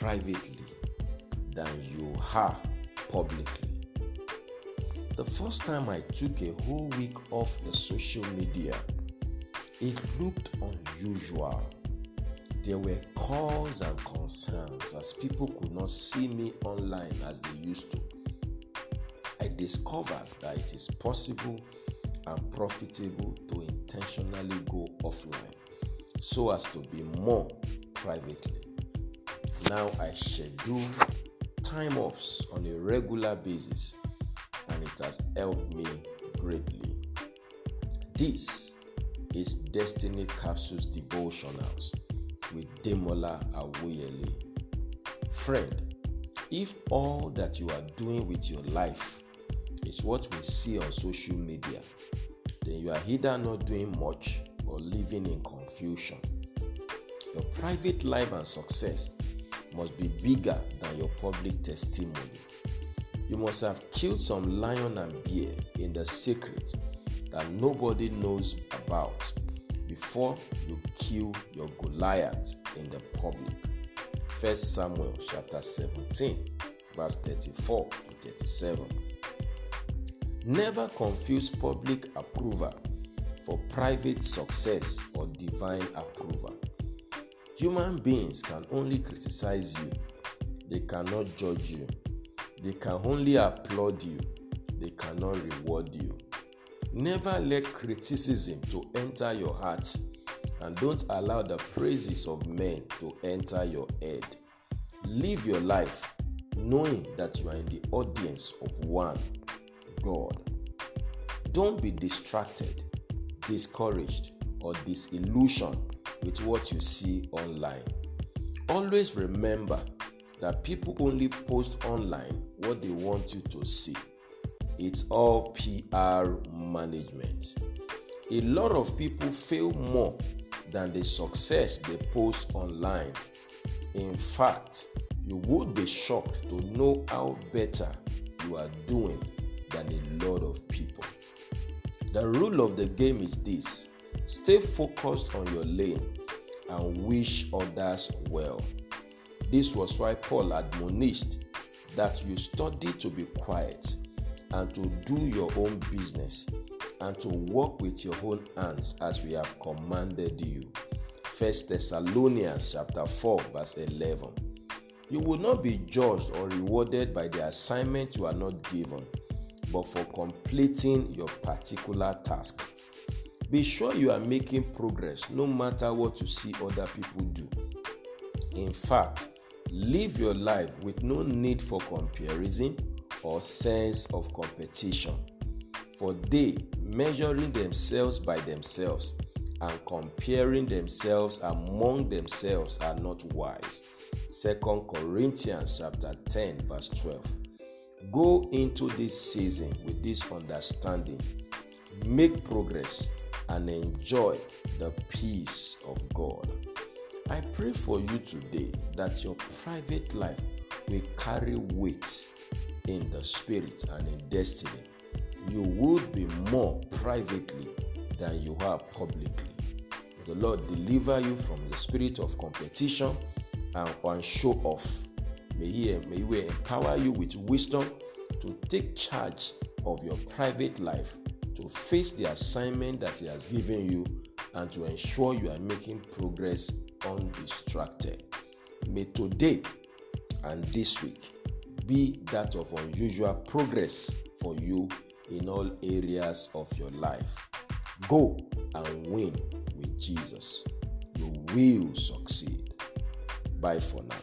privately than you are publicly. The first time I took a whole week off the social media, it looked unusual. There were calls and concerns as people could not see me online as they used to. I discovered that it is possible and profitable to intentionally go offline so as to be more privately. Now I schedule time offs on a regular basis and it has helped me greatly. This is Destiny Capsules Devotionals with Demola Awoyele. Friend, if all that you are doing with your life is what we see on social media, then you are either not doing much or living in confusion. Your private life and success must be bigger than your public testimony. You must have killed some lion and bear in the secret that nobody knows about before you kill your Goliath in the public. 1 Samuel chapter 17, verse 34 to 37. Never confuse public approval for private success or divine approval. Human beings can only criticize you, they cannot judge you. They can only applaud you, they cannot reward you. Never let criticism to enter your heart and don't allow the praises of men to enter your head. Live your life knowing that you are in the audience of one God. Don't be distracted, discouraged, or disillusioned with what you see online. Always remember that people only post online what they want you to see. It's all PR management. A lot of people fail more than the success they post online. In fact, you would be shocked to know how better you are doing than a lot of people. The rule of the game is this stay focused on your lane and wish others well. This was why Paul admonished that you study to be quiet and to do your own business and to work with your own hands as we have commanded you. 1 Thessalonians chapter 4 verse 11. You will not be judged or rewarded by the assignment you are not given, but for completing your particular task. Be sure you are making progress no matter what you see other people do. In fact, live your life with no need for comparison or sense of competition. For they, measuring themselves by themselves and comparing themselves among themselves, are not wise. 2 Corinthians chapter 10, verse 12. Go into this season with this understanding. Make progress and enjoy the peace of God. I pray for you today that your private life will carry weight in the spirit and in destiny. You would be more privately than you are publicly. May the Lord deliver you from the spirit of competition and, and show off. May he, may he empower you with wisdom to take charge of your private life, to face the assignment that He has given you, and to ensure you are making progress undistracted. May today and this week be that of unusual progress for you in all areas of your life. Go and win with Jesus. You will succeed. Bye for now.